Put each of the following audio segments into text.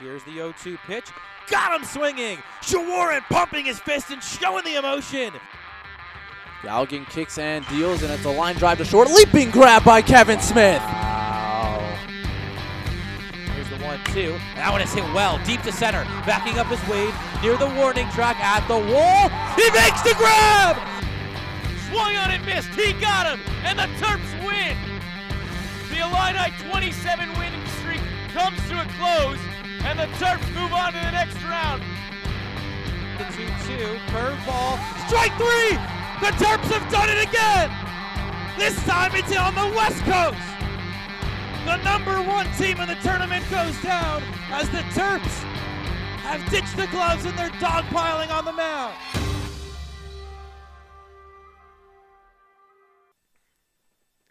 Here's the 0 2 pitch. Got him swinging. Shawaryn pumping his fist and showing the emotion. Galligan kicks and deals, and it's a line drive to short. Leaping grab by Kevin Smith. Wow. Here's the 1 2. That one is hit well. Deep to center. Backing up his Wade near the warning track at the wall. He makes the grab! Swung on and missed. He got him. And the Terps win. The Illini 27 win streak comes to a close. And the Terps move on to the next round. The 2 2. Curveball. Strike three! The Terps have done it again! This time it's on the West Coast! The number one team in the tournament goes down as the Terps have ditched the gloves and they're dogpiling on the mound.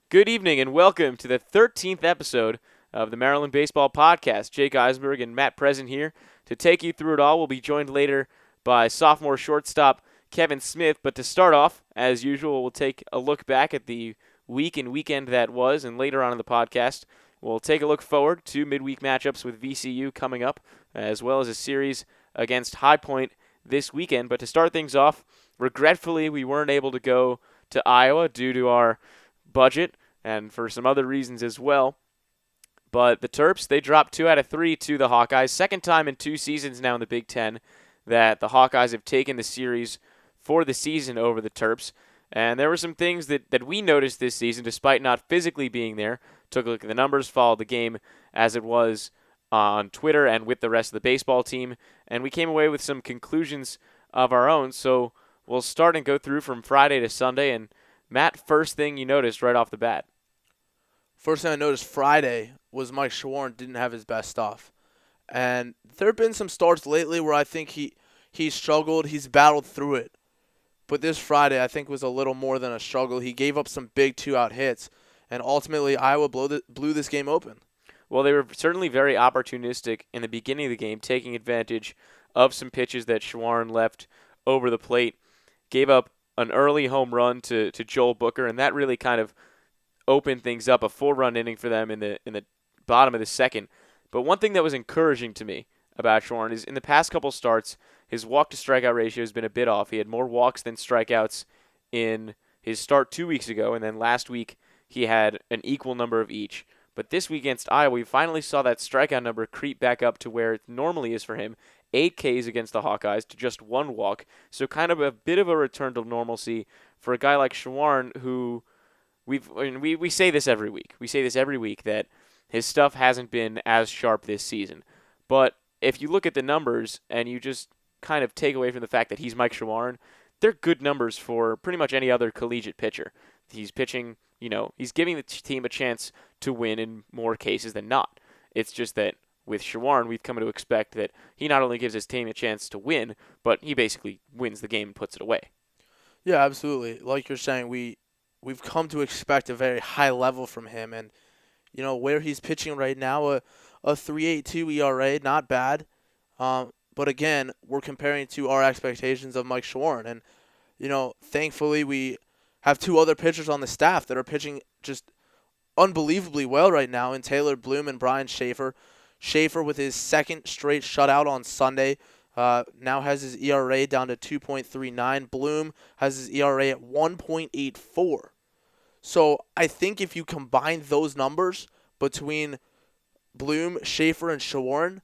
Good evening and welcome to the 13th episode of the Maryland Baseball Podcast. Jake Eisenberg and Matt Present here to take you through it all. We'll be joined later by sophomore shortstop Kevin Smith. But to start off, as usual, we'll take a look back at the week and weekend that was, and later on in the podcast, we'll take a look forward to midweek matchups with VCU coming up, as well as a series against High Point this weekend. But to start things off, regretfully, we weren't able to go to Iowa due to our budget and for some other reasons as well. But the Terps, they dropped two out of three to the Hawkeyes. Second time in two seasons now in the Big Ten that the Hawkeyes have taken the series for the season over the Terps. And there were some things that, that we noticed this season, despite not physically being there. Took a look at the numbers, followed the game as it was on Twitter and with the rest of the baseball team, and we came away with some conclusions of our own. So we'll start and go through from Friday to Sunday. And Matt, first thing you noticed right off the bat. First thing I noticed Friday was Mike Shawaryn didn't have his best stuff. And there have been some starts lately where I think he, he struggled. He's battled through it. But this Friday, I think, was a little more than a struggle. He gave up some big two out hits, and ultimately, Iowa blew, the, blew this game open. Well, they were certainly very opportunistic in the beginning of the game, taking advantage of some pitches that Shawaryn left over the plate. Gave up an early home run to, to Joel Booker, and that really kind of opened things up. A four run inning for them in the in the bottom of the second. But one thing that was encouraging to me about Shawaryn is in the past couple starts, his walk to strikeout ratio has been a bit off. He had more walks than strikeouts in his start two weeks ago, and then last week he had an equal number of each. But this week against Iowa, we finally saw that strikeout number creep back up to where it normally is for him. Eight Ks against the Hawkeyes to just one walk. So kind of a bit of a return to normalcy for a guy like Shawaryn who we've we, we say this every week. We say this every week that his stuff hasn't been as sharp this season. But if you look at the numbers and you just kind of take away from the fact that he's Mike Shawaryn, they're good numbers for pretty much any other collegiate pitcher. He's pitching, you know, he's giving the team a chance to win in more cases than not. It's just that with Shawaryn, we've come to expect that he not only gives his team a chance to win, but he basically wins the game and puts it away. Yeah, absolutely. Like you're saying, we we've come to expect a very high level from him, and you know where he's pitching right now, a a 3.82 ERA, not bad. Um, but again, we're comparing to our expectations of Mike Shawaryn, and you know, thankfully we have two other pitchers on the staff that are pitching just unbelievably well right now in Taylor Bloom and Brian Shaffer. Shaffer with his second straight shutout on Sunday. Uh, now has his ERA down to 2.39. Bloom has his ERA at 1.84. So I think if you combine those numbers between Bloom, Shaffer, and Shawaryn,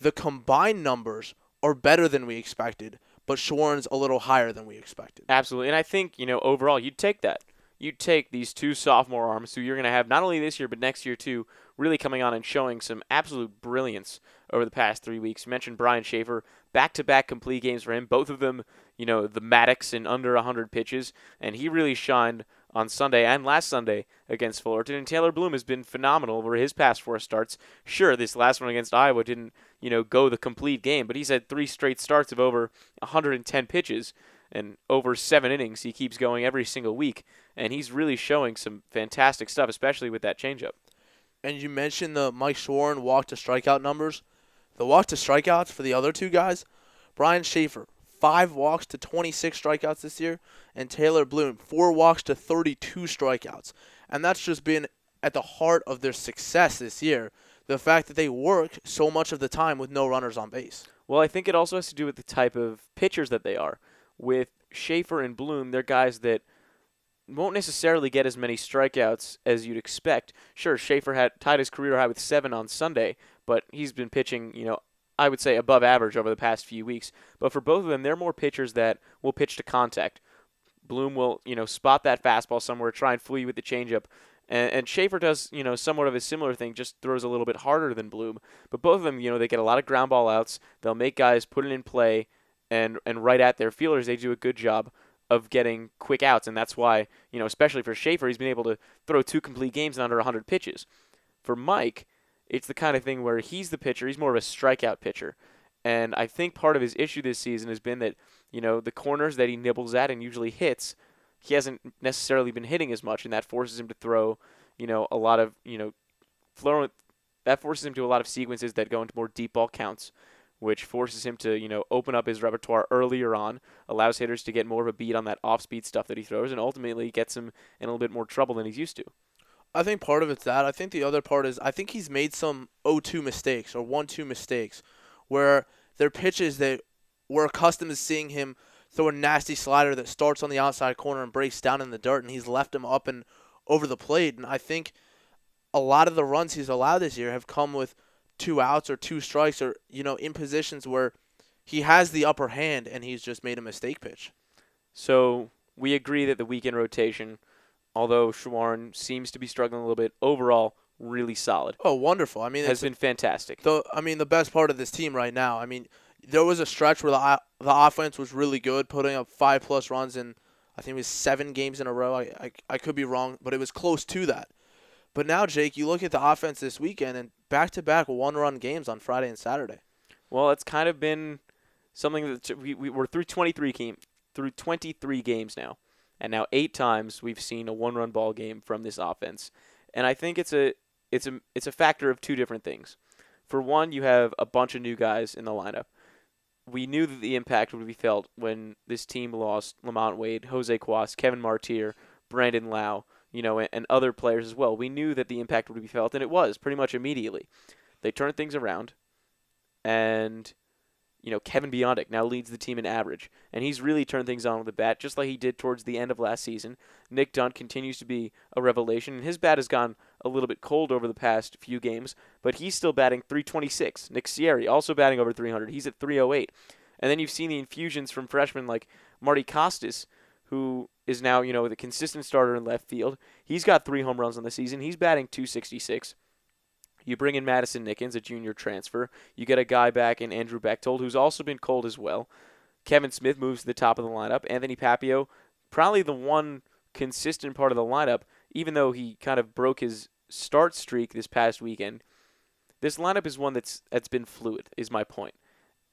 the combined numbers are better than we expected, but Shawaryn's a little higher than we expected. Absolutely. And I think, you know, overall, you'd take that. You'd take these two sophomore arms who you're going to have not only this year, but next year too, really coming on and showing some absolute brilliance over the past three weeks. You mentioned Brian Shaffer, back to back complete games for him. Both of them, you know, the Maddox in under 100 pitches, and he really shined on Sunday and last Sunday against Fullerton. And Taylor Bloom has been phenomenal over his past four starts. Sure, this last one against Iowa didn't, you know, go the complete game, but he's had three straight starts of over 110 pitches and over seven innings. He keeps going every single week, and he's really showing some fantastic stuff, especially with that changeup. And you mentioned the Mike Shawaryn walk to strikeout numbers. The walk to strikeouts for the other two guys, Brian Shaffer, five walks to 26 strikeouts this year, and Taylor Bloom, four walks to 32 strikeouts. And that's just been at the heart of their success this year. the fact that they work so much of the time with no runners on base. Well, I think it also has to do with the type of pitchers that they are. With Shaffer and Bloom, they're guys that won't necessarily get as many strikeouts as you'd expect. Sure, Shaffer had tied his career high with seven on Sunday, but he's been pitching, you know, I would say above average over the past few weeks. But for both of them, they're more pitchers that will pitch to contact. Bloom will, you know, spot that fastball somewhere, try and fool you with the changeup. And, and Shaffer does, you know, somewhat of a similar thing, just throws a little bit harder than Bloom. But both of them, you know, they get a lot of ground ball outs. They'll make guys put it in play and, and right at their feelers. They do a good job of getting quick outs. And that's why, you know, especially for Shaffer, he's been able to throw two complete games in under 100 pitches. For Mike, it's the kind of thing where he's the pitcher. He's more of a strikeout pitcher. And I think part of his issue this season has been that, you know, the corners that he nibbles at and usually hits – he hasn't necessarily been hitting as much, and that forces him to throw, you know, a lot of, you know. That forces him to a lot of sequences that go into more deep ball counts, which forces him to, you know, open up his repertoire earlier on, allows hitters to get more of a beat on that off-speed stuff that he throws, and ultimately gets him in a little bit more trouble than he's used to. I think part of it's that. I think the other part is I think he's made some 0-2 mistakes or 1-2 mistakes where they're pitches that we're accustomed to seeing him – throw a nasty slider that starts on the outside corner and breaks down in the dirt, and he's left him up and over the plate. And I think a lot of the runs he's allowed this year have come with two outs or two strikes, or you know, in positions where he has the upper hand and he's just made a mistake pitch. So we agree that the weekend rotation, although Shawaryn seems to be struggling a little bit, overall really solid. Oh, wonderful! I mean, has been fantastic. The I mean, the best part of this team right now. I mean, there was a stretch where the the offense was really good, putting up five plus runs in I think it was seven games in a row. I, I I could be wrong, but it was close to that. But now, Jake, you look at the offense this weekend and back to back one run games on Friday and Saturday. Well, it's kind of been something that we, we we're through 23 game through 23 games now, and now eight times we've seen a one run ball game from this offense, and I think it's a it's a it's a factor of two different things. For one, you have a bunch of new guys in the lineup we knew that the impact would be felt when this team lost LaMonte Wade, Jose Cuas, Kevin Martir, Brandon Lowe, you know, and, and, other players as well. We knew that the impact would be felt, and it was pretty much immediately. They turned things around, and you know, Kevin Biondic now leads the team in average, and he's really turned things on with the bat, just like he did towards the end of last season. Nick Dunn continues to be a revelation, and his bat has gone a little bit cold over the past few games, but he's still batting 326. Nick Cieri also batting over 300. He's at 308. And then you've seen the infusions from freshmen like Marty Costes, who is now, you know, the consistent starter in left field. He's got three home runs on the season. He's batting 266. You bring in Madison Nickens, a junior transfer. You get a guy back in Andrew Bechtold, who's also been cold as well. Kevin Smith moves to the top of the lineup. Anthony Papio, probably the one consistent part of the lineup, even though he kind of broke his start streak this past weekend. This lineup is one that's that's been fluid, is my point. point,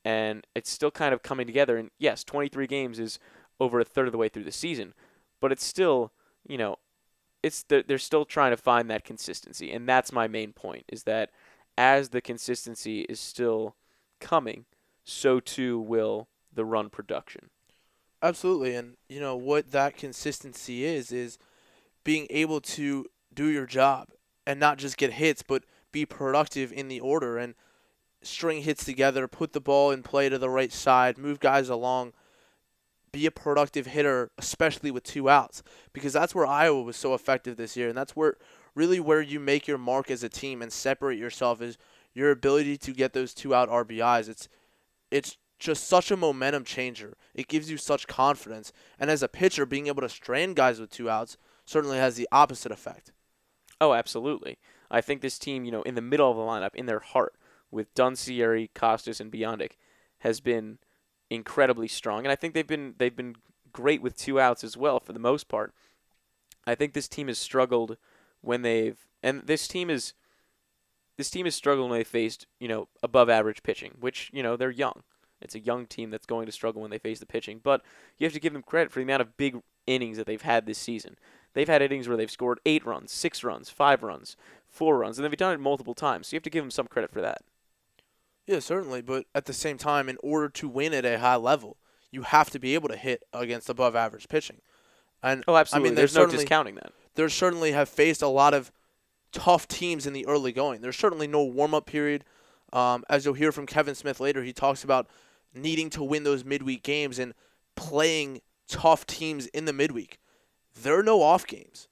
and it's still kind of coming together. And yes, 23 games is over a third of the way through the season, but it's still, you know, it's they're, they're still trying to find that consistency, and that's my main point. Is that as the consistency is still coming, so too will the run production. Absolutely, and you know what that consistency is is being able to do your job and not just get hits, but be productive in the order and string hits together, put the ball in play to the right side, move guys along be a productive hitter, especially with two outs, because that's where Iowa was so effective this year, and that's where really where you make your mark as a team and separate yourself is your ability to get those two out RBIs. It's it's just such a momentum changer. It gives you such confidence, and as a pitcher, being able to strand guys with two outs certainly has the opposite effect. Oh, absolutely. I think this team, you know, in the middle of the lineup, in their heart, with Duncieri, Costes, and Biondic, has been incredibly strong, and I think they've been they've been great with two outs as well for the most part. I think this team has struggled when they've and this team is this team has struggled when they faced you know above average pitching, which you know they're young. It's a young team that's going to struggle when they face the pitching, but you have to give them credit for the amount of big innings that they've had this season. They've had innings where they've scored eight runs, six runs, five runs, four runs, and they've done it multiple times. So you have to give them some credit for that. Yeah, certainly. But at the same time, in order to win at a high level, you have to be able to hit against above average pitching. And oh, absolutely. I mean, there's no discounting that. They certainly have faced a lot of tough teams in the early going. There's certainly no warm up period. Um, as you'll hear from Kevin Smith later, he talks about needing to win those midweek games and playing tough teams in the midweek. There are no off games,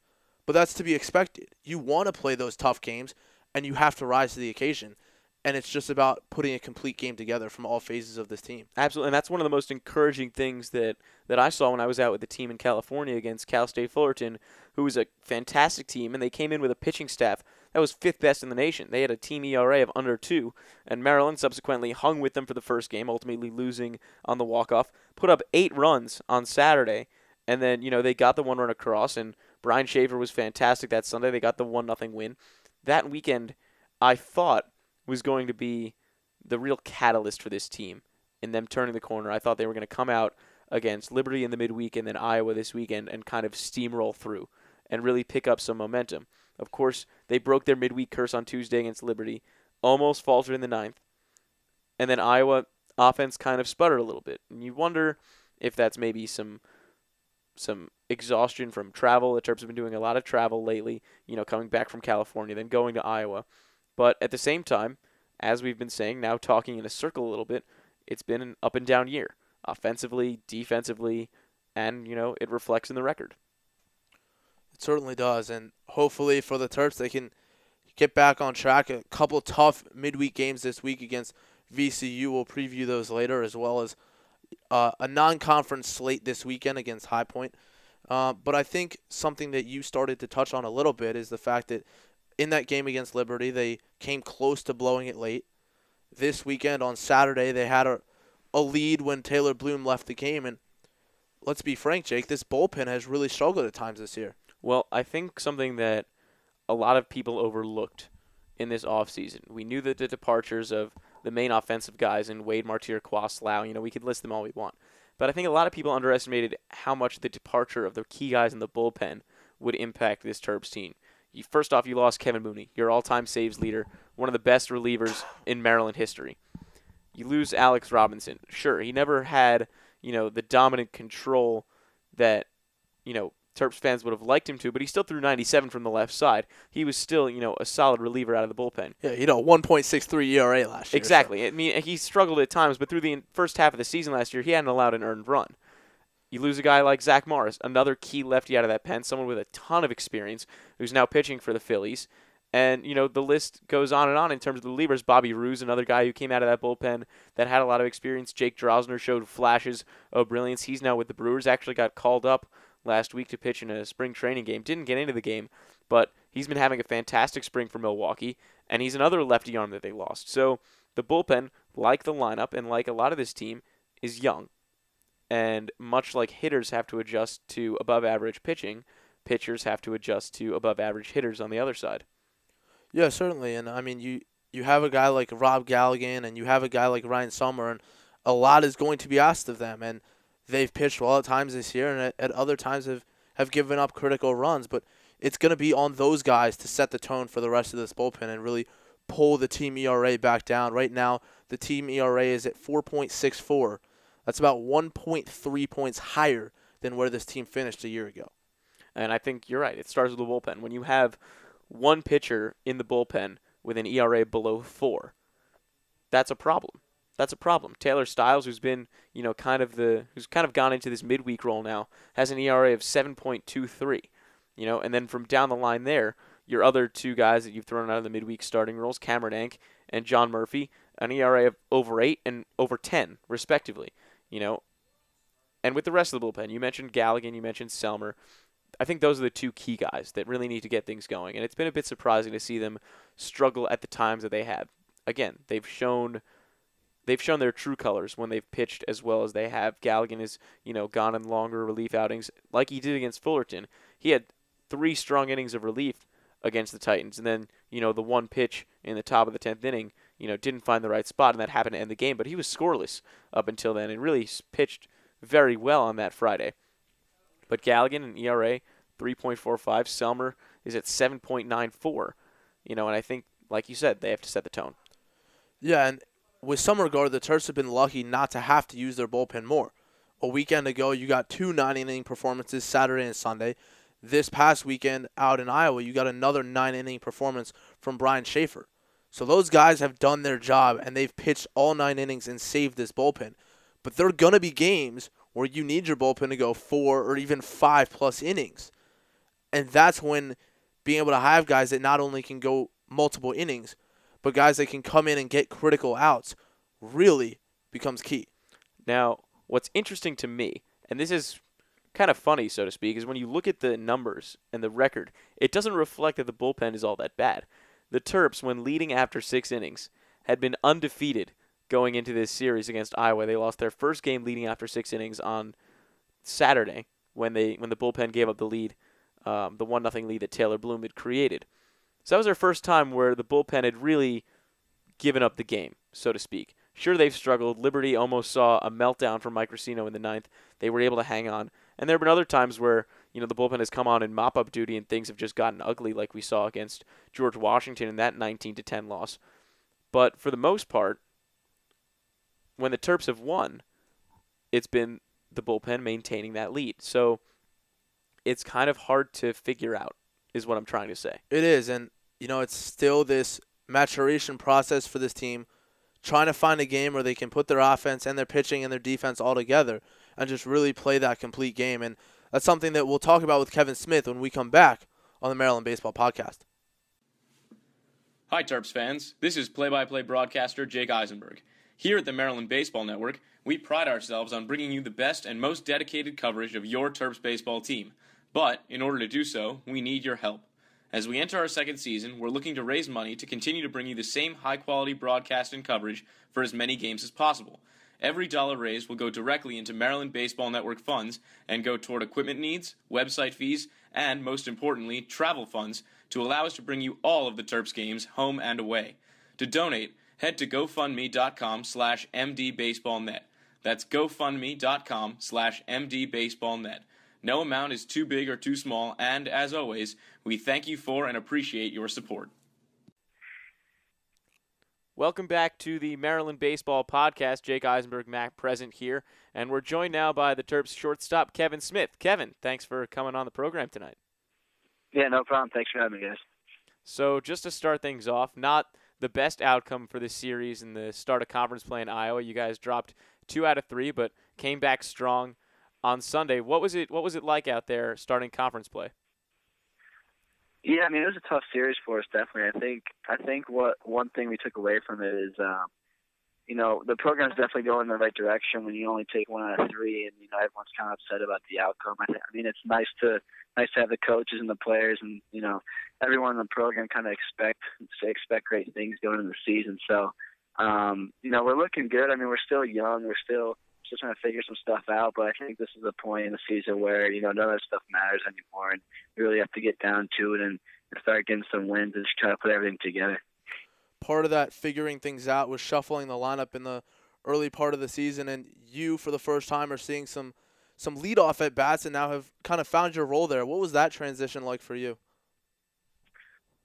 but that's to be expected. You want to play those tough games, and you have to rise to the occasion. And it's just about putting a complete game together from all phases of this team. Absolutely, and that's one of the most encouraging things that, that I saw when I was out with the team in California against Cal State Fullerton, who was a fantastic team, and they came in with a pitching staff that was fifth best in the nation. They had a team ERA of under two, and Maryland subsequently hung with them for the first game, ultimately losing on the walk off. Put up eight runs on Saturday, and then you know they got the one run across, and Brian Shaffer was fantastic that Sunday. They got the one nothing win. That weekend, I thought was going to be the real catalyst for this team in them turning the corner. I thought they were going to come out against Liberty in the midweek and then Iowa this weekend and kind of steamroll through and really pick up some momentum. Of course, they broke their midweek curse on Tuesday against Liberty, almost faltered in the ninth, and then Iowa offense kind of sputtered a little bit. And you wonder if that's maybe some some exhaustion from travel. The Terps have been doing a lot of travel lately, you know, coming back from California, then going to Iowa. But at the same time, as we've been saying, now talking in a circle a little bit, it's been an up and down year, offensively, defensively, and, you know, it reflects in the record. It certainly does. And hopefully for the Terps, they can get back on track. A couple tough midweek games this week against VCU. We'll preview those later, as well as uh, a non conference slate this weekend against High Point. Uh, but I think something that you started to touch on a little bit is the fact that in that game against Liberty, they came close to blowing it late. This weekend on Saturday, they had a, a lead when Taylor Bloom left the game. And let's be frank, Jake, this bullpen has really struggled at times this year. Well, I think something that a lot of people overlooked in this offseason, we knew that the departures of the main offensive guys in Wade, Martir, Cuas, Lowe, you know, we could list them all we want. But I think a lot of people underestimated how much the departure of the key guys in the bullpen would impact this Terps team. You, first off, you lost Kevin Mooney, your all-time saves leader, one of the best relievers in Maryland history. You lose Alex Robinson. Sure, he never had, you know, the dominant control that, you know, Terps fans would have liked him to, but he still threw 97 from the left side. He was still, you know, a solid reliever out of the bullpen. Yeah, you know, 1.63 ERA last year. Exactly. So. I mean, he struggled at times, but through the first half of the season last year, he hadn't allowed an earned run. You lose a guy like Zach Morris, another key lefty out of that pen, someone with a ton of experience, who's now pitching for the Phillies. And, you know, the list goes on and on in terms of the relievers. Bobby Ruse, another guy who came out of that bullpen that had a lot of experience. Jake Drossner showed flashes of brilliance. He's now with the Brewers, actually got called up last week to pitch in a spring training game. Didn't get into the game, but he's been having a fantastic spring for Milwaukee, and he's another lefty arm that they lost. So the bullpen, like the lineup and like a lot of this team, is young. And much like hitters have to adjust to above average pitching, pitchers have to adjust to above average hitters on the other side. Yeah, certainly. And I mean, you you have a guy like Rob Galligan and you have a guy like Ryan Selmer, and a lot is going to be asked of them. And they've pitched well at times this year, and at, at other times have have given up critical runs. But it's going to be on those guys to set the tone for the rest of this bullpen and really pull the team ERA back down. Right now, the team ERA is at 4.64. That's about 1.3 points higher than where this team finished a year ago. And I think you're right. It starts with the bullpen. When you have one pitcher in the bullpen with an ERA below four, that's a problem. That's a problem. Taylor Stiles, who's been, you know, kind of the who's kind of gone into this midweek role now, has an ERA of 7.23. You know, and then from down the line there, your other two guys that you've thrown out of the midweek starting roles, Cameron Enck and John Murphy, an ERA of over eight and over 10, respectively. You know, and with the rest of the bullpen, you mentioned Galligan, you mentioned Selmer. I think those are the two key guys that really need to get things going. And it's been a bit surprising to see them struggle at the times that they have. Again, they've shown they've shown their true colors when they've pitched as well as they have. Galligan has, you know, gone in longer relief outings like he did against Fullerton. He had three strong innings of relief against the Titans, and then you know the one pitch in the top of the tenth inning, you know, didn't find the right spot, and that happened to end the game. But he was scoreless up until then, and really pitched very well on that Friday. But Galligan and ERA 3.45. Selmer is at 7.94. You know, and I think, like you said, they have to set the tone. Yeah, and with some regard, the Terps have been lucky not to have to use their bullpen more. A weekend ago, you got two nine inning performances Saturday and Sunday. this past weekend out in Iowa, you got another nine inning performance from Brian Shaffer. So those guys have done their job and they've pitched all nine innings and saved this bullpen. But there are going to be games where you need your bullpen to go four or even five plus innings. And that's when being able to have guys that not only can go multiple innings, but guys that can come in and get critical outs really becomes key. Now, what's interesting to me, and this is kind of funny, so to speak, is when you look at the numbers and the record, it doesn't reflect that the bullpen is all that bad. The Terps, when leading after six innings, had been undefeated going into this series against Iowa. They lost their first game leading after six innings on Saturday when they when the bullpen gave up the lead, um, the one nothing lead that Taylor Bloom had created. So that was their first time where the bullpen had really given up the game, so to speak. Sure, they've struggled. Liberty almost saw a meltdown from Mike Rescigno in the ninth. They were able to hang on. And there have been other times where, you know, the bullpen has come on in mop up duty and things have just gotten ugly, like we saw against George Washington in that 19 to 10 loss. But for the most part, when the Terps have won, it's been the bullpen maintaining that lead. So it's kind of hard to figure out, is what I'm trying to say. It is, and you know, it's still this maturation process for this team, trying to find a game where they can put their offense and their pitching and their defense all together and just really play that complete game. And that's something that we'll talk about with Kevin Smith when we come back on the Maryland Baseball Podcast. Hi, Terps fans. This is play by play broadcaster Jake Eisenberg. Here at the Maryland Baseball Network, we pride ourselves on bringing you the best and most dedicated coverage of your Terps baseball team. But in order to do so, we need your help. As we enter our second season, we're looking to raise money to continue to bring you the same high quality broadcast and coverage for as many games as possible. Every dollar raised will go directly into Maryland Baseball Network funds and go toward equipment needs, website fees, and most importantly, travel funds to allow us to bring you all of the Terps games home and away. To donate, head to gofundme.com slash mdbaseballnet. That's gofundme.com slash mdbaseballnet. No amount is too big or too small, and as always, we thank you for and appreciate your support. Welcome back to the Maryland Baseball Podcast. Jake Eisenberg, Matt Present here, and we're joined now by the Terps shortstop Kevin Smith. Kevin, thanks for coming on the program tonight. Yeah, no problem. Thanks for having me, guys. So, just to start things off, not the best outcome for this series in the start of conference play in Iowa. You guys dropped two out of three, but came back strong on Sunday. What was it? What was it like out there starting conference play? Yeah, I mean it was a tough series for us. Definitely, I think. I think what one thing we took away from it is, um, you know, the program's definitely going in the right direction when you only take one out of three, and you know everyone's kind of upset about the outcome. I, th- I mean, it's nice to nice to have the coaches and the players, and you know, everyone in the program kind of expect expect great things going into the season. So, um, you know, we're looking good. I mean, we're still young. We're still still trying to figure some stuff out. But I think this is the point in the season where you know none of that stuff matters anymore, and we really have to get down to it and, and start getting some wins and just try to put everything together. Part of that figuring things out was shuffling the lineup in the early part of the season, and you for the first time are seeing some some leadoff at bats, and now have kind of found your role there. What was that transition like for you?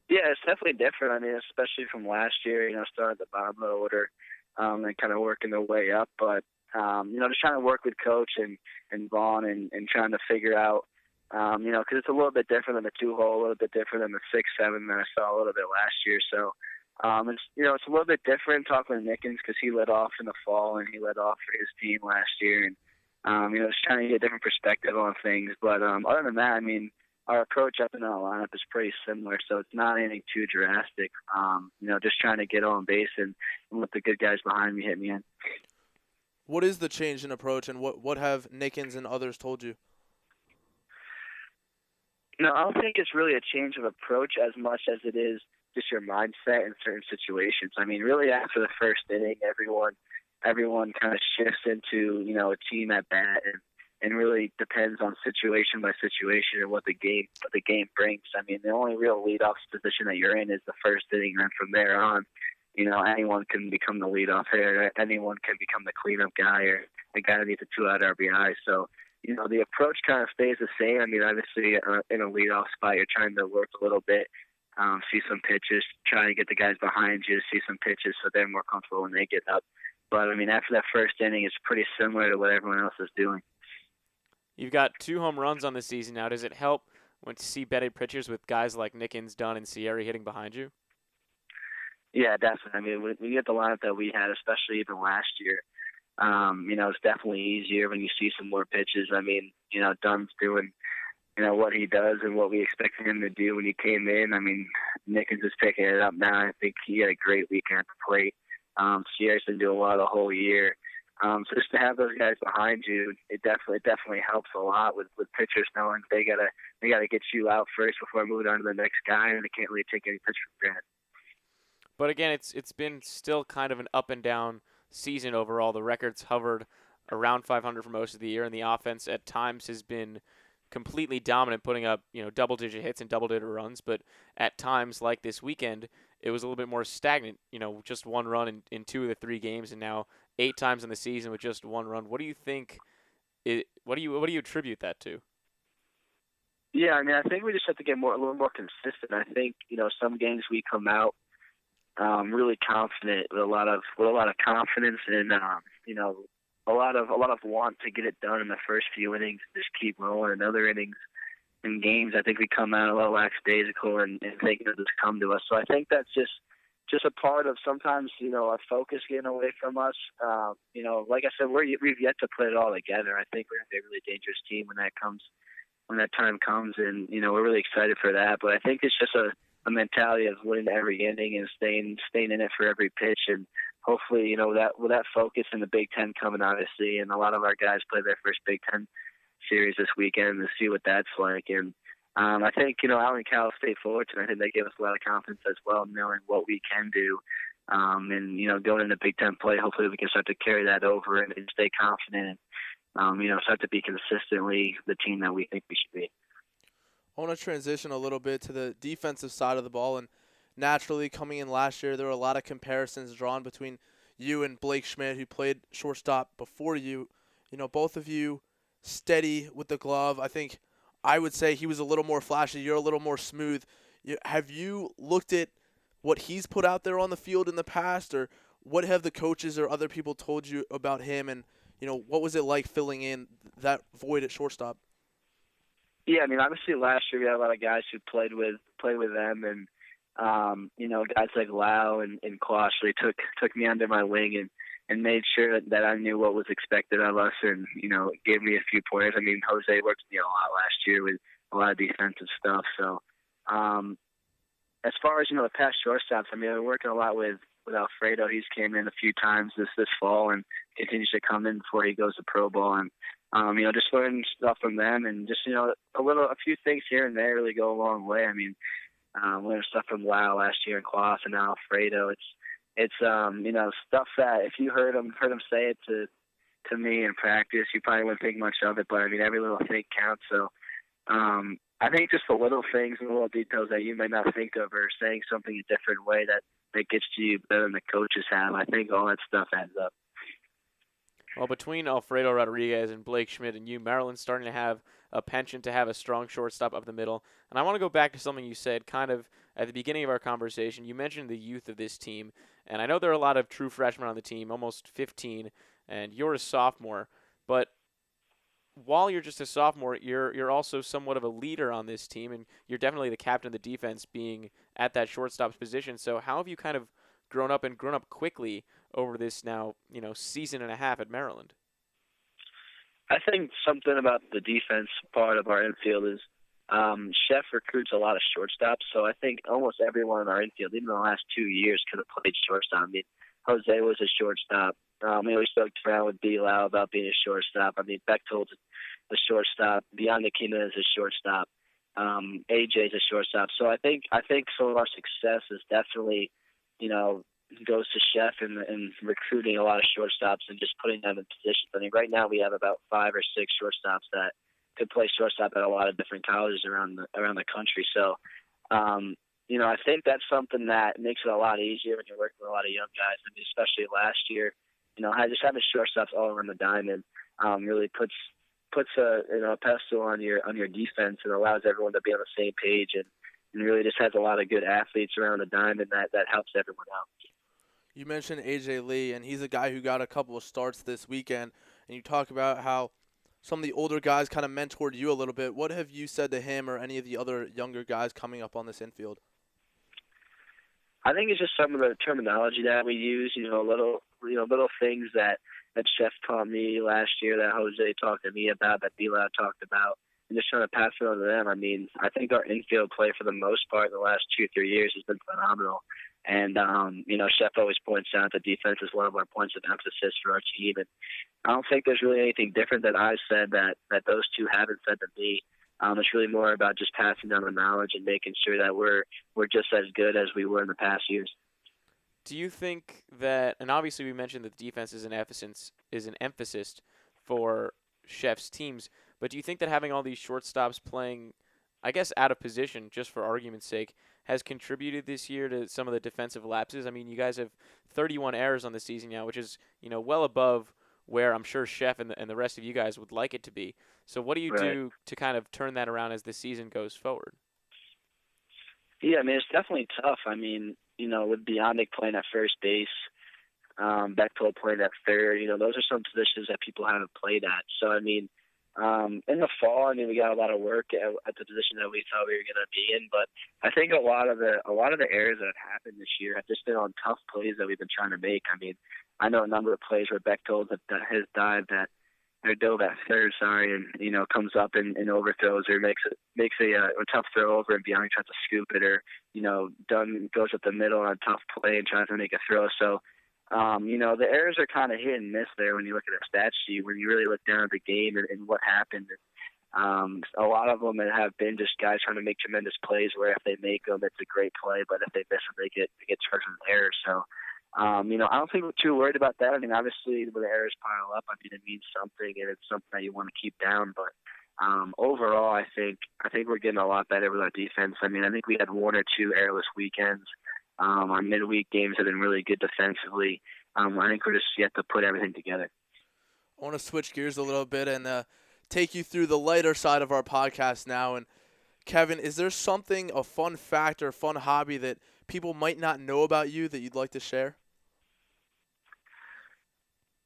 Yeah, it's definitely different. I mean, especially from last year, you know, starting at the bottom of the order um, and kind of working their way up. But um, you know, just trying to work with coach and and Vaughn and and trying to figure out, um, you know, because it's a little bit different than the two hole, a little bit different than the six seven that I saw a little bit last year. So. Um, it's you know it's a little bit different talking to Nickens because he led off in the fall and he led off for his team last year and um, you know just trying to get a different perspective on things. But um, other than that, I mean our approach up in the lineup is pretty similar, so it's not anything too drastic. Um, you know, just trying to get on base and, and let the good guys behind me hit me in. What is the change in approach, and what what have Nickens and others told you? No, I don't think it's really a change of approach as much as it is just your mindset in certain situations. I mean, really after the first inning, everyone everyone kind of shifts into you know a team at bat and and really depends on situation by situation and what the game what the game brings. I mean, the only real leadoff position that you're in is the first inning, and then from there on, you know, anyone can become the leadoff hitter, anyone can become the cleanup guy, or a guy that needs a two-out RBI. So, you know, the approach kind of stays the same. I mean, obviously, uh, in a leadoff spot, you're trying to work a little bit, um, see some pitches, try to get the guys behind you, to see some pitches, so they're more comfortable when they get up. But I mean, after that first inning, it's pretty similar to what everyone else is doing. You've got two home runs on the season now. Does it help when to see better pitchers with guys like Nickens, Dunn, and Cieri hitting behind you? Yeah, definitely. I mean, when, you get the lineup that we had, especially even last year, um, you know, it's definitely easier when you see some more pitches. I mean, you know, Dunn's doing, you know, what he does and what we expected him to do when he came in. I mean, Nickens is picking it up now. I think he had a great weekend at the plate. Um, Cieri's been doing well the whole year. Um, so just to have those guys behind you, it definitely it definitely helps a lot with with pitchers knowing they gotta they gotta get you out first before moving on to the next guy, and they can't really take any pitch for granted. But again, it's it's been still kind of an up and down season overall. The records hovered around 500 for most of the year, and the offense at times has been completely dominant, putting up you know double-digit hits and double-digit runs. But at times, like this weekend, it was a little bit more stagnant. You know, just one run in, in two of the three games, and now eight times in the season with just one run. What do you think? It, what do you what do you attribute that to? Yeah, I mean, I think we just have to get more a little more consistent. I think you know some games we come out um, really confident with a lot of with a lot of confidence and um, you know a lot of a lot of want to get it done in the first few innings, and just keep rolling. In other innings in games, I think we come out a little lackadaisical and, and think it'll just come to us. So I think that's just just a part of sometimes you know our focus getting away from us. Uh, you know, like I said, we're we've yet to put it all together. I think we're gonna be a really dangerous team when that comes when that time comes, and you know we're really excited for that. But I think it's just a a mentality of winning every inning and staying staying in it for every pitch and hopefully you know that with that focus in the Big Ten coming obviously and a lot of our guys play their first Big Ten series this weekend to see what that's like and um, I think you know out in Cal State Fullerton I think they give us a lot of confidence as well knowing what we can do um, and you know going into Big Ten play hopefully we can start to carry that over and, and stay confident and um, you know start to be consistently the team that we think we should be. I want to transition a little bit to the defensive side of the ball. And naturally, coming in last year, there were a lot of comparisons drawn between you and Blake Schmit, who played shortstop before you. You know, both of you steady with the glove. I think I would say he was a little more flashy. You're a little more smooth. Have you looked at what he's put out there on the field in the past, or what have the coaches or other people told you about him? And you know, what was it like filling in that void at shortstop? Yeah, I mean, obviously last year we had a lot of guys who played with played with them, and um, you know, guys like Lowe and, and Cuas really took took me under my wing and and made sure that I knew what was expected of us, and you know, gave me a few pointers. I mean, Jose worked with me a lot last year with a lot of defensive stuff. So, um, as far as you know, the past shortstops, I mean, I'm working a lot with with Alfredo. He's came in a few times this this fall and continues to come in before he goes to pro ball and um, you know, just learn stuff from them and just, you know, a little, a few things here and there really go a long way. I mean, um, learned stuff from Wow last year in Cuas and Alfredo. It's, it's, um, you know, stuff that if you heard them, heard them say it to, to me in practice, you probably wouldn't think much of it, but I mean, every little thing counts. So, um, I think just the little things and the little details that you may not think of or saying something a different way that, that gets to you better than the coaches have. I think all that stuff adds up. Well, between Alfredo Rodriguez and Blake Schmit and you, Maryland's starting to have a penchant to have a strong shortstop up the middle. And I want to go back to something you said kind of at the beginning of our conversation. You mentioned the youth of this team, and I know there are a lot of true freshmen on the team, almost 15, and you're a sophomore. But while you're just a sophomore, you're you're also somewhat of a leader on this team, and you're definitely the captain of the defense, being at that shortstop's position. So how have you kind of grown up and grown up quickly over this now, you know, season and a half at Maryland? I think something about the defense part of our infield is um, Szefc recruits a lot of shortstops, so I think almost everyone in our infield, even the last two years, could have played shortstop. I mean, Jose was a shortstop. Um, we always joked around with D. Lowe about being a shortstop. I mean, Bechtold's a shortstop. Bianca Kina is a shortstop. Um, AJ's a shortstop. So I think I think some of our success is definitely, you know, goes to Szefc and, recruiting a lot of shortstops and just putting them in positions. I mean, right now we have about five or six shortstops that could play shortstop at a lot of different colleges around the around the country. So, um, you know, I think that's something that makes it a lot easier when you're working with a lot of young guys. I mean, especially last year, you know, I just having shortstops all around the diamond um, really puts puts a you know a pedestal on your on your defense and allows everyone to be on the same page and, and really just has a lot of good athletes around the diamond that that helps everyone out. You mentioned AJ Lee, and he's a guy who got a couple of starts this weekend, and you talk about how some of the older guys kind of mentored you a little bit. What have you said to him or any of the other younger guys coming up on this infield? I think it's just some of the terminology that we use. You know, little you know little things that that Szefc taught me last year, that Jose talked to me about, that Bila talked about, and just trying to pass it on to them. I mean, I think our infield play for the most part in the last two three years has been phenomenal. And um, you know, Szefc always points out that defense is one of our points of emphasis for our team. And I don't think there's really anything different that I've said that that those two haven't said to me. Um, it's really more about just passing down the knowledge and making sure that we're we're just as good as we were in the past years. Do you think that, and obviously we mentioned that defense is an emphasis is an emphasis for Szefc's teams, but do you think that having all these shortstops playing, I guess out of position, just for argument's sake, has contributed this year to some of the defensive lapses? I mean, you guys have 31 errors on the season now, which is you know well above where I'm sure Szefc and the, and the rest of you guys would like it to be. So what do you Right. do to kind of turn that around as the season goes forward? Yeah, I mean it's definitely tough. I mean, you know, with Biondic playing at first base, um, Bechtold playing at third, you know, those are some positions that people haven't played at. So I mean, um, in the fall, I mean, we got a lot of work at, at the position that we thought we were going to be in. But I think a lot of the a lot of the errors that have happened this year have just been on tough plays that we've been trying to make. I mean, I know a number of plays where Bechtold that, that has dived at or dove at third, sorry, and you know comes up and, and overthrows or makes it makes a, uh, a tough throw over and Biondic tries to scoop it or you know Dunn goes up the middle on a tough play and tries to make a throw. So um, you know the errors are kind of hit and miss there when you look at the stat sheet when you really look down at the game and, and what happened. Um, a lot of them have been just guys trying to make tremendous plays where if they make them, it's a great play, but if they miss them, they get they get charged with errors. So um, you know, I don't think we're too worried about that. I mean, obviously, when the errors pile up, I mean, it means something, and it's something that you want to keep down. But um, overall, I think I think we're getting a lot better with our defense. I mean, I think we had one or two errorless weekends. Um, our midweek games have been really good defensively. Um, I think we're just yet to put everything together. I want to switch gears a little bit and uh, take you through the lighter side of our podcast now. And Kevin, is there something, a fun fact or fun hobby that people might not know about you that you'd like to share?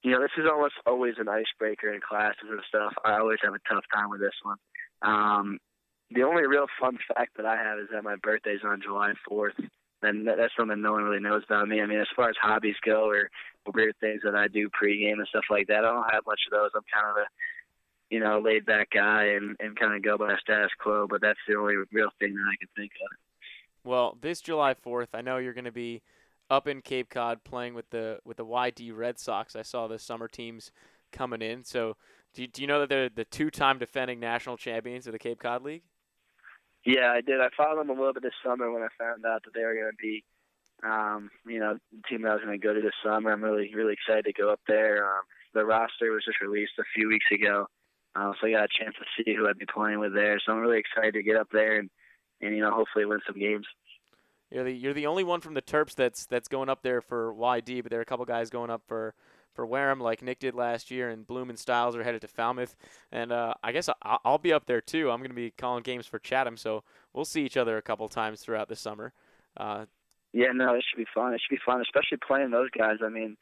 You know, this is almost always an icebreaker in classes and stuff. I always have a tough time with this one. Um, the only real fun fact that I have is that my birthday's on July 4th, and that's something no one really knows about me. I mean, as far as hobbies go or weird things that I do pregame and stuff like that, I don't have much of those. I'm kind of a, you know, laid back guy and, and kind of go by status quo, but that's the only real thing that I can think of. Well, this July 4th, I know you're going to be up in Cape Cod playing with the with the YD Red Sox. I saw the summer teams coming in. So, do you, do you know that they're the two-time defending national champions of the Cape Cod League? Yeah, I did. I followed them a little bit this summer when I found out that they were going to be, um, you know, the team that I was going to go to this summer. I'm really, really excited to go up there. Um, the roster was just released a few weeks ago, uh, so I got a chance to see who I'd be playing with there. So I'm really excited to get up there and, and you know, hopefully win some games. You're the you're the only one from the Terps that's that's going up there for YD, but there are a couple guys going up for for Wareham, like Nick did last year, and Bloom and Stiles are headed to Falmouth. And uh, I guess I'll, I'll be up there too. I'm going to be calling games for Chatham, so we'll see each other a couple times throughout the summer. Uh, Yeah, no, it should be fun. It should be fun, especially playing those guys. I mean,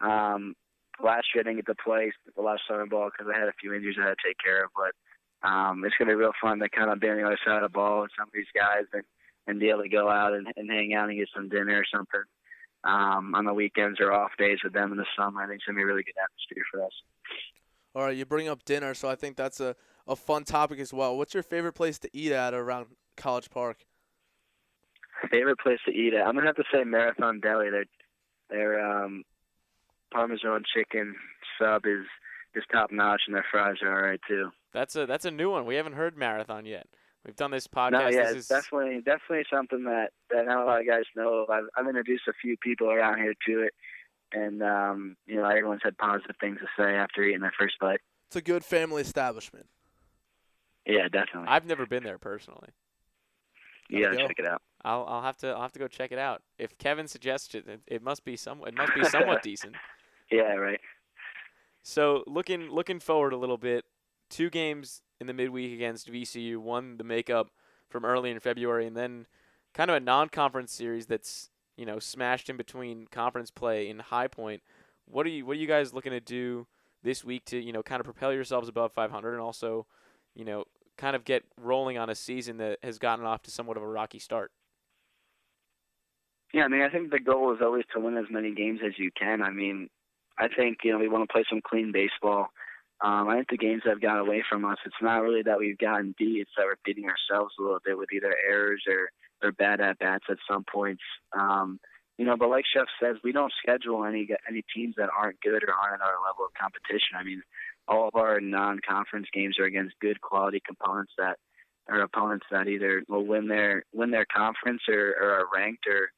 um, last year I didn't get to play a lot of summer ball because I had a few injuries I had to take care of. But um, it's going to be real fun to kind of be on the other side of the ball with some of these guys and, and be able to go out and, and hang out and get some dinner or something um, on the weekends or off days with them in the summer. I think it's going to be a really good atmosphere for us. All right, you bring up dinner, so I think that's a, a fun topic as well. What's your favorite place to eat at around College Park? Favorite place to eat at? I'm gonna have to say Marathon Deli. Their their um, Parmesan chicken sub is is top notch, and their fries are alright too. that's a that's a new one. We haven't heard Marathon yet. We've done this podcast. No, yeah, this it's is definitely definitely something that that not a lot of guys know. of. I've, I've introduced a few people around here to it, and um, you know everyone's had positive things to say after eating their first bite. It's a good family establishment. Yeah, definitely. I've never been there personally. you gotta go. check it out. I'll I'll have to I'll have to go check it out. If Kevin suggests it, it, it must be some it must be somewhat decent. Yeah, right. So looking looking forward a little bit, two games in the midweek against VCU, one the makeup from early in February, and then kind of a non-conference series that's you know smashed in between conference play in High Point. What are you what are you guys looking to do this week to you know kind of propel yourselves above 500 and also you know kind of get rolling on a season that has gotten off to somewhat of a rocky start. Yeah, I mean, I think the goal is always to win as many games as you can. I mean, I think you know we want to play some clean baseball. Um, I think the games have gotten away from us, it's not really that we've gotten beat; it's that we're beating ourselves a little bit with either errors or or bad at bats at some points. Um, you know, but like Szefc says, we don't schedule any any teams that aren't good or aren't at our level of competition. I mean, all of our non-conference games are against good quality components that are opponents that either will win their win their conference or, or are ranked or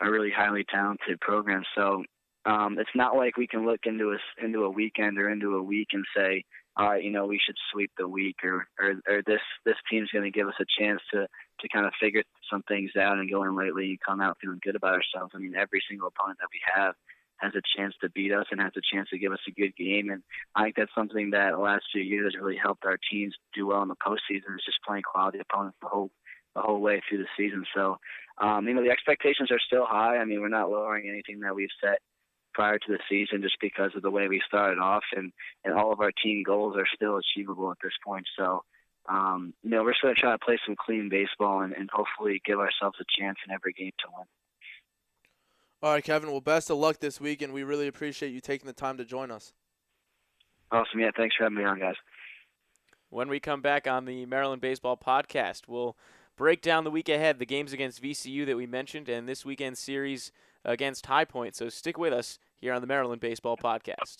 are really highly talented programs. So um, it's not like we can look into a into a weekend or into a week and say, all right, you know, we should sweep the week or or, or this this team's going to give us a chance to to kind of figure some things out and go in lately and come out feeling good about ourselves. I mean, every single opponent that we have has a chance to beat us and has a chance to give us a good game. And I think that's something that the last few years has really helped our teams do well in the postseason. Is just playing quality opponents the whole the whole way through the season. So, um, you know, the expectations are still high. I mean, we're not lowering anything that we've set prior to the season just because of the way we started off, and and all of our team goals are still achievable at this point. So. Um, you know, we're just going to try to play some clean baseball and, and hopefully give ourselves a chance in every game to win. All right, Kevin. Well, best of luck this week, and we really appreciate you taking the time to join us. Awesome. Yeah, thanks for having me on, guys. When we come back on the Maryland Baseball Podcast, we'll break down the week ahead, the games against VCU that we mentioned, and this weekend series against High Point. So stick with us here on the Maryland Baseball Podcast.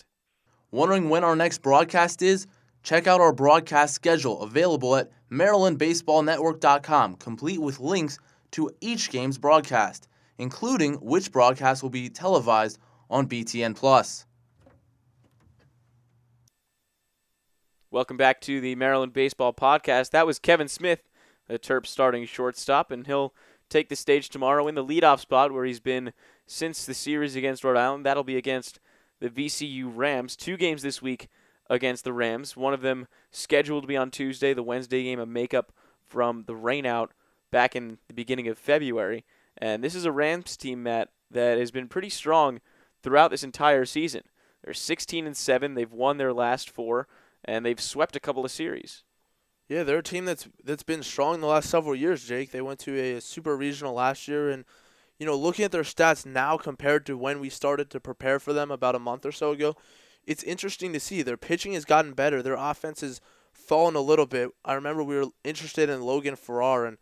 Wondering when our next broadcast is? Check out our broadcast schedule available at MarylandBaseballNetwork.com, complete with links to each game's broadcast, including which broadcast will be televised on BTN Plus. Welcome back to the Maryland Baseball Podcast. That was Kevin Smith, the Terps starting shortstop, and he'll take the stage tomorrow in the leadoff spot where he's been since the series against Rhode Island. That'll be against the VCU Rams. Two games this week against the Rams. One of them scheduled to be on Tuesday, the Wednesday game, a makeup from the rainout back in the beginning of February. And this is a Rams team, Matt, that has been pretty strong throughout this entire season. They're 16 and 7. They've won their last four, and they've swept a couple of series. Yeah, they're a team that's that's been strong the last several years, Jake. They went to a super regional last year and you know, looking at their stats now compared to when we started to prepare for them about a month or so ago, it's interesting to see their pitching has gotten better. Their offense has fallen a little bit. I remember we were interested in Logan Farrar and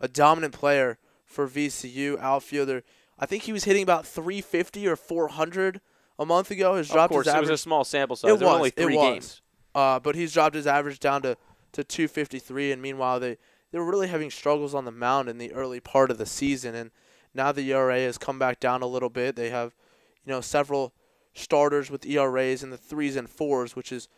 a dominant player for VCU outfielder. I think he was hitting about 350 or 400 a month ago. His dropped of course, his average. it was a small sample size. It there was, only it was. games. Uh, but he's dropped his average down to, to 253, and meanwhile they they were really having struggles on the mound in the early part of the season, and now the ERA has come back down a little bit. They have, you know, several starters with ERAs in the threes and fours, which is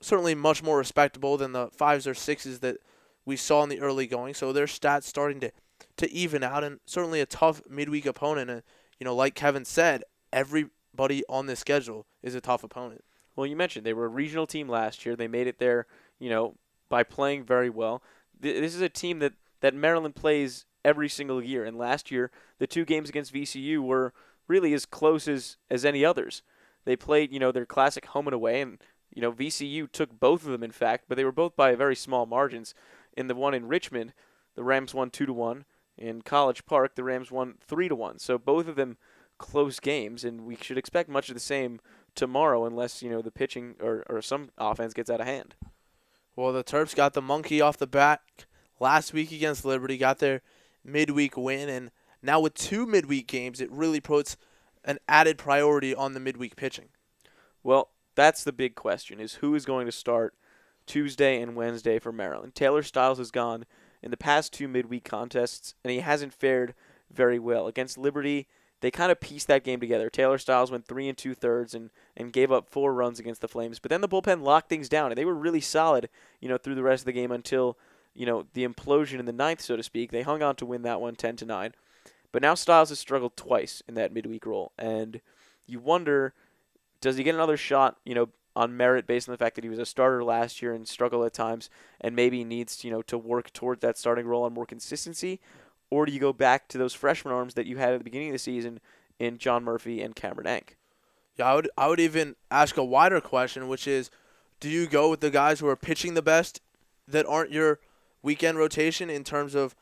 certainly much more respectable than the fives or sixes that we saw in the early going. So their stats starting to to even out, and certainly a tough midweek opponent. And you know, like Kevin said, everybody on this schedule is a tough opponent. Well, you mentioned they were a regional team last year. They made it there, you know, by playing very well. This is a team that, that Maryland plays every single year. And last year, the two games against VCU were really as close as, as any others. They played, you know, their classic home and away, and you know VCU took both of them, in fact, but they were both by very small margins. In the one in Richmond, the Rams won two to one. In College Park, the Rams won three to one. So both of them close games, and we should expect much of the same tomorrow, unless you know the pitching or, or some offense gets out of hand. Well, the Terps got the monkey off the back last week against Liberty, got their midweek win, and now with two midweek games, it really puts an added priority on the midweek pitching. Well, that's the big question: is who is going to start Tuesday and Wednesday for Maryland? Taylor Stiles has gone in the past two midweek contests, and he hasn't fared very well against Liberty. They kind of pieced that game together. Taylor Stiles went three and two thirds and, and gave up four runs against the Flames. But then the bullpen locked things down, and they were really solid, you know, through the rest of the game until, you know, the implosion in the ninth, so to speak. They hung on to win that one 10 to 9. But now Stiles has struggled twice in that midweek role, and you wonder, does he get another shot, you know, on merit based on the fact that he was a starter last year and struggled at times, and maybe needs, you know, to work toward that starting role on more consistency, or do you go back to those freshman arms that you had at the beginning of the season in John Murphy and Cameron Enck? Yeah, I would I would even ask a wider question, which is, do you go with the guys who are pitching the best that aren't your weekend rotation in terms of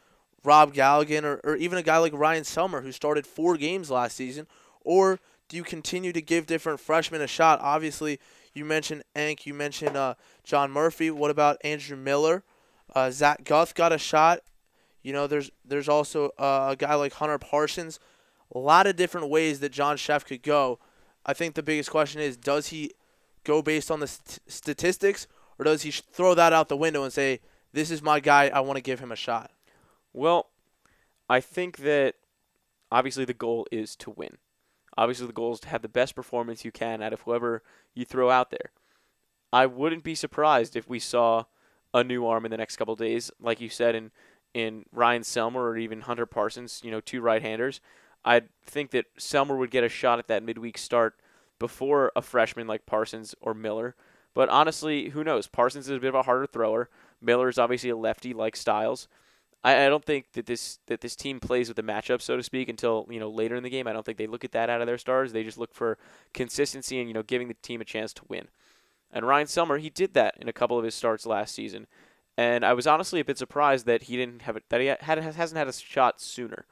Rob Galligan or, or even a guy like Ryan Selmer who started four games last season, or do you continue to give different freshmen a shot? Obviously, you mentioned Enck, you mentioned uh, John Murphy. What about Andrew Miller? Uh, Zach Guth got a shot. You know, there's there's also uh, a guy like Hunter Parsons. A lot of different ways that John Szefc could go. I think the biggest question is, does he go based on the st- statistics, or does he throw that out the window and say, "This is my guy. I want to give him a shot." Well, I think that obviously the goal is to win. Obviously, the goal is to have the best performance you can out of whoever you throw out there. I wouldn't be surprised if we saw a new arm in the next couple days, like you said, in in Ryan Selmer or even Hunter Parsons, you know, two right-handers. I think that Selmer would get a shot at that midweek start before a freshman like Parsons or Miller. But honestly, who knows? Parsons is a bit of a harder thrower. Miller is obviously a lefty like Stiles. I, I don't think that this that this team plays with the matchup, so to speak, until you know later in the game. I don't think they look at that out of their stars. They just look for consistency and you know giving the team a chance to win. And Ryan Selmer, he did that in a couple of his starts last season, and I was honestly a bit surprised that he didn't have it that he had hasn't had a shot sooner.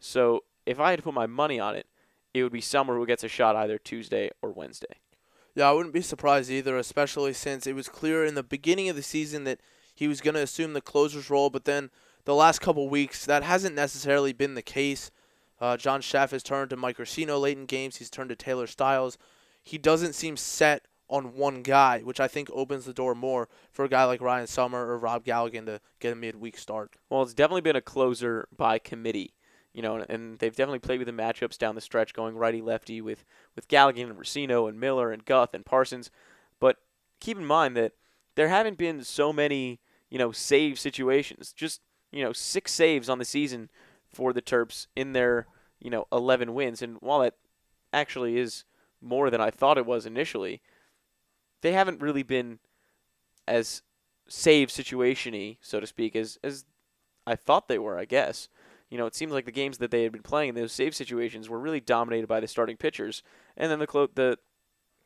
So if I had to put my money on it, it would be Selmer who gets a shot either Tuesday or Wednesday. Yeah, I wouldn't be surprised either, especially since it was clear in the beginning of the season that he was going to assume the closer's role, but then the last couple weeks, that hasn't necessarily been the case. Uh, John Szefc has turned to Mike Rescigno late in games. He's turned to Taylor Stiles. He doesn't seem set on one guy, which I think opens the door more for a guy like Ryan Selmer or Rob Galligan to get a midweek start. Well, it's definitely been a closer by committee, you know, and they've definitely played with the matchups down the stretch, going righty lefty with with Galligan and Ruscino and Miller and Guth and Parsons. But keep in mind that there haven't been so many, you know, save situations. Just you know, six saves on the season for the Terps in their, you know, 11 wins. And while that actually is more than I thought it was initially, they haven't really been as save situationy, so to speak, as as I thought they were. I guess you know it seems like the games that they had been playing, in those save situations were really dominated by the starting pitchers, and then the clo- the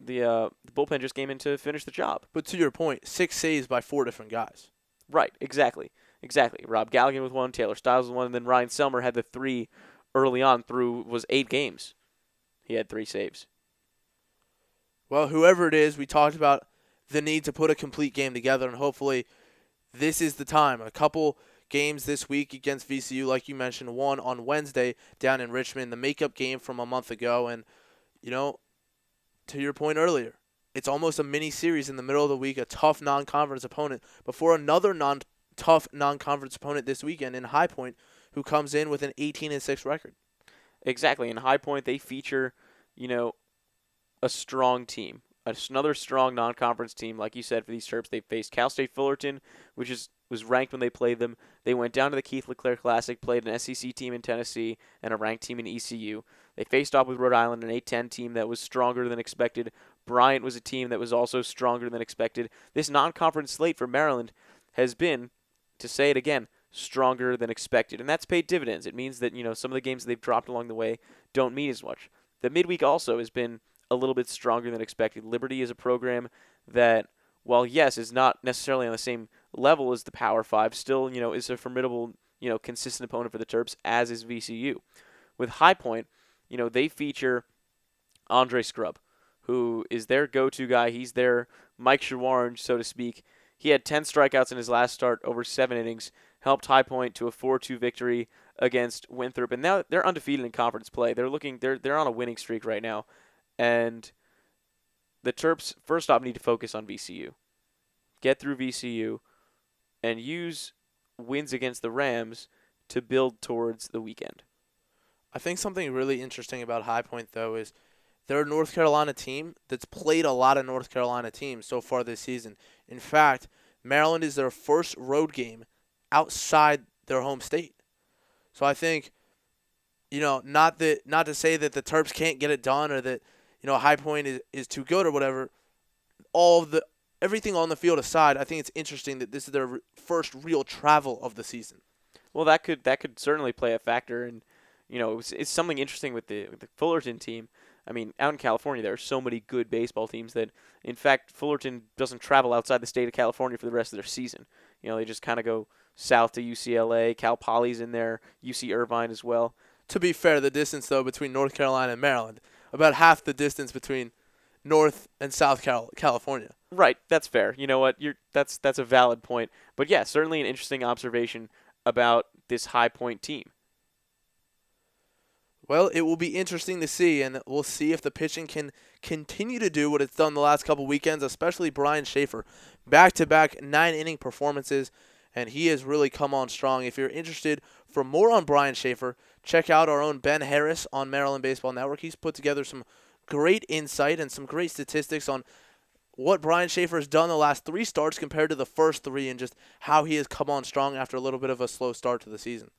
the uh, the bullpen just came in to finish the job. But to your point, six saves by four different guys. Right, exactly. Exactly. Rob Galligan with one, Taylor Stiles with one, and then Ryan Selmer had the three early on through was eight games. He had three saves. Well, whoever it is, we talked about the need to put a complete game together, and hopefully, this is the time. A couple games this week against VCU, like you mentioned, one on Wednesday down in Richmond, the makeup game from a month ago, and you know, to your point earlier, it's almost a mini series in the middle of the week, a tough non-conference opponent before another non tough non-conference opponent this weekend in High Point, who comes in with an 18 and 6 record. Exactly. In High Point, they feature, you know, a strong team, another strong non-conference team. Like you said, for these Terps, they faced Cal State Fullerton, which is was ranked when they played them. They went down to the Keith LeClair Classic, played an SEC team in Tennessee and a ranked team in ECU. They faced off with Rhode Island, an A10 team that was stronger than expected. Bryant was a team that was also stronger than expected. This non-conference slate for Maryland has been to say it again, stronger than expected. And that's paid dividends. It means that, you know, some of the games they've dropped along the way don't mean as much. The midweek also has been a little bit stronger than expected. Liberty is a program that, while yes, is not necessarily on the same level as the Power Five, still, you know, is a formidable, you know, consistent opponent for the Terps, as is VCU. With High Point, you know, they feature Andre Scrubb, who is their go-to guy. He's their Mike Shawaryn, so to speak. He had 10 strikeouts in his last start over seven innings, helped High Point to a 4-2 victory against Winthrop, and now they're undefeated in conference play. They're looking they're they're on a winning streak right now, and the Terps first off need to focus on VCU, get through VCU, and use wins against the Rams to build towards the weekend. I think something really interesting about High Point though is they're a North Carolina team that's played a lot of North Carolina teams so far this season. In fact, Maryland is their first road game outside their home state. So I think, you know, not that not to say that the Terps can't get it done or that you know High Point is, is too good or whatever. All the everything on the field aside, I think it's interesting that this is their first real travel of the season. Well, that could that could certainly play a factor, and you know, it's, it's something interesting with the with the Fullerton team. I mean, out in California, there are so many good baseball teams that, in fact, Fullerton doesn't travel outside the state of California for the rest of their season. You know, they just kind of go south to UCLA. Cal Poly's in there, UC Irvine as well. To be fair, the distance though between North Carolina and Maryland, about half the distance between North and South Cal- California. Right, that's fair. You know what? You're that's that's a valid point. But yeah, certainly an interesting observation about this High Point team. Well, it will be interesting to see, and we'll see if the pitching can continue to do what it's done the last couple weekends, especially Brian Shaffer. Back to back nine inning performances, and he has really come on strong. If you're interested for more on Brian Shaffer, check out our own Ben Harris on Maryland Baseball Network. He's put together some great insight and some great statistics on what Brian Shaffer has done the last three starts compared to the first three and just how he has come on strong after a little bit of a slow start to the season.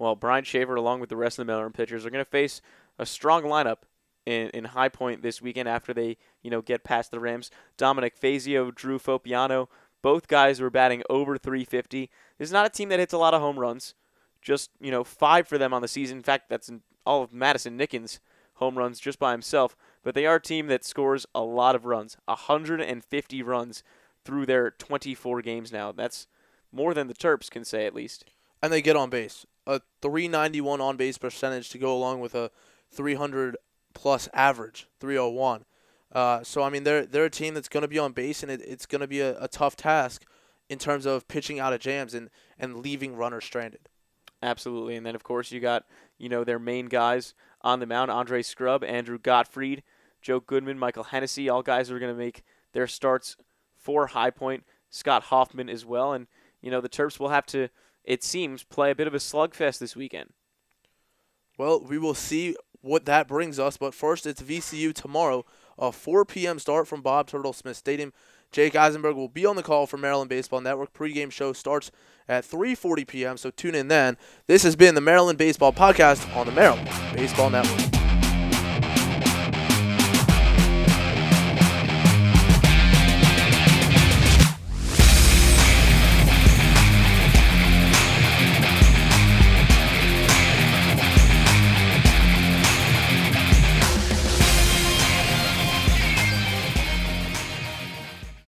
Well, Brian Shaffer, along with the rest of the Maryland pitchers, are going to face a strong lineup in, in High Point this weekend after they, you know, get past the Rams. Dominic Fazio, Drew Fopiano, both guys were batting over 350. This is not a team that hits a lot of home runs. Just, you know, five for them on the season. In fact, that's all of Madison Nickens' home runs just by himself. But they are a team that scores a lot of runs 150 runs through their 24 games now. That's more than the Terps can say, at least. And they get on base a 391 on base percentage to go along with a 300 plus average, 301. Uh, so I mean, they're they're a team that's going to be on base, and it, it's going to be a, a tough task in terms of pitching out of jams and and leaving runners stranded. Absolutely, and then of course you got you know their main guys on the mound: Andre Scrubb, Andrew Gottfried, Joe Goodman, Michael Hennessy. All guys who are going to make their starts for High Point. Scott Hoffman as well, and you know the Terps will have to it seems, play a bit of a slugfest this weekend. Well, we will see what that brings us, but first it's VCU tomorrow, a 4 p.m. start from Bob Turtle Smith Stadium. Jake Eisenberg will be on the call for Maryland Baseball Network. Pregame show starts at 3:40 p.m. So tune in then. This has been the Maryland Baseball Podcast on the Maryland Baseball Network.